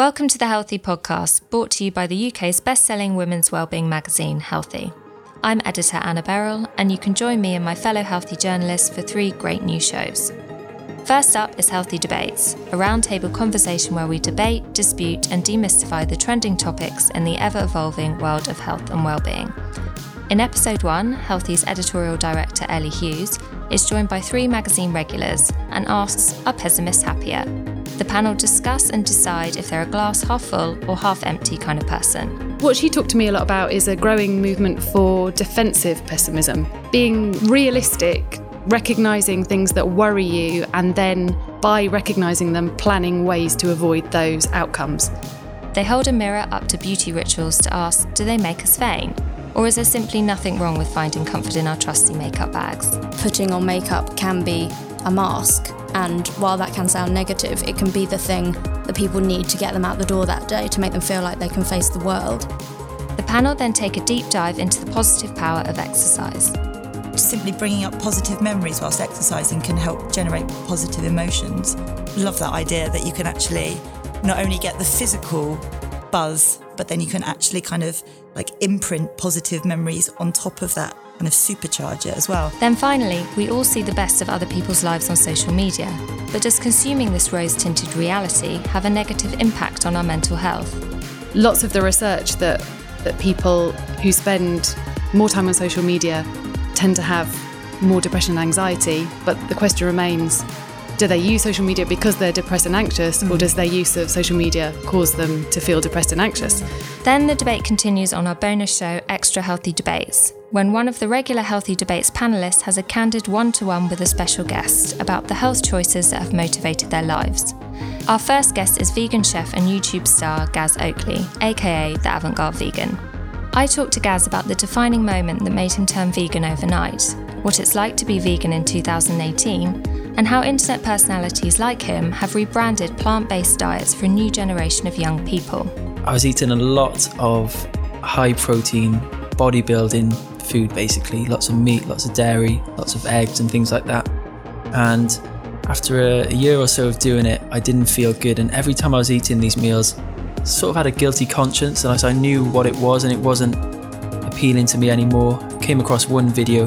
Welcome to the Healthy Podcast, brought to you by the UK's best selling women's wellbeing magazine, Healthy. I'm editor Anna Beryl, and you can join me and my fellow healthy journalists for three great new shows. First up is Healthy Debates, a roundtable conversation where we debate, dispute, and demystify the trending topics in the ever evolving world of health and well-being. In episode one, Healthy's editorial director Ellie Hughes is joined by three magazine regulars and asks Are pessimists happier? The panel discuss and decide if they're a glass half full or half empty kind of person. What she talked to me a lot about is a growing movement for defensive pessimism, being realistic, recognizing things that worry you, and then by recognizing them, planning ways to avoid those outcomes. They hold a mirror up to beauty rituals to ask Do they make us vain? Or is there simply nothing wrong with finding comfort in our trusty makeup bags? Putting on makeup can be a mask, and while that can sound negative, it can be the thing that people need to get them out the door that day to make them feel like they can face the world. The panel then take a deep dive into the positive power of exercise. Simply bringing up positive memories whilst exercising can help generate positive emotions. Love that idea that you can actually not only get the physical buzz, but then you can actually kind of like imprint positive memories on top of that kind of supercharge it as well. Then finally, we all see the best of other people's lives on social media. But does consuming this rose tinted reality have a negative impact on our mental health? Lots of the research that, that people who spend more time on social media tend to have more depression and anxiety, but the question remains do they use social media because they're depressed and anxious, mm. or does their use of social media cause them to feel depressed and anxious? Then the debate continues on our bonus show, Extra Healthy Debates, when one of the regular Healthy Debates panelists has a candid one to one with a special guest about the health choices that have motivated their lives. Our first guest is vegan chef and YouTube star Gaz Oakley, aka the Avant Garde Vegan. I talked to Gaz about the defining moment that made him turn vegan overnight, what it's like to be vegan in 2018, and how internet personalities like him have rebranded plant based diets for a new generation of young people. I was eating a lot of high protein, bodybuilding food basically lots of meat, lots of dairy, lots of eggs, and things like that. And after a, year or so of doing it, I didn't feel good. And every time I was eating these meals, sort of had a guilty conscience, and I knew what it was, and it wasn't appealing to me anymore. I came across one video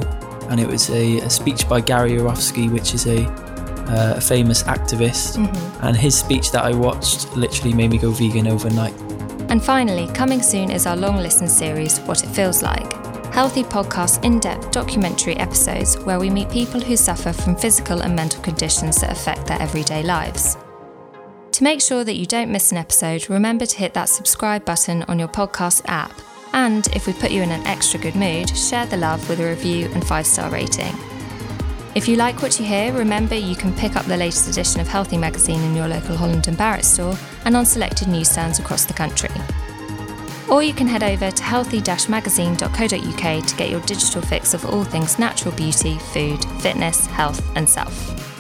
and it was a, a speech by Gary Yourofsky, which is a, uh, a famous activist. Mm-hmm. And his speech that I watched literally made me go vegan overnight. And finally, coming soon is our long listen series, What It Feels Like. Healthy Podcast in depth documentary episodes where we meet people who suffer from physical and mental conditions that affect their everyday lives. To make sure that you don't miss an episode, remember to hit that subscribe button on your podcast app and if we put you in an extra good mood, share the love with a review and five star rating. If you like what you hear, remember you can pick up the latest edition of Healthy magazine in your local Holland and Barrett store and on selected newsstands across the country. Or you can head over to healthy-magazine.co.uk to get your digital fix of all things natural beauty, food, fitness, health, and self.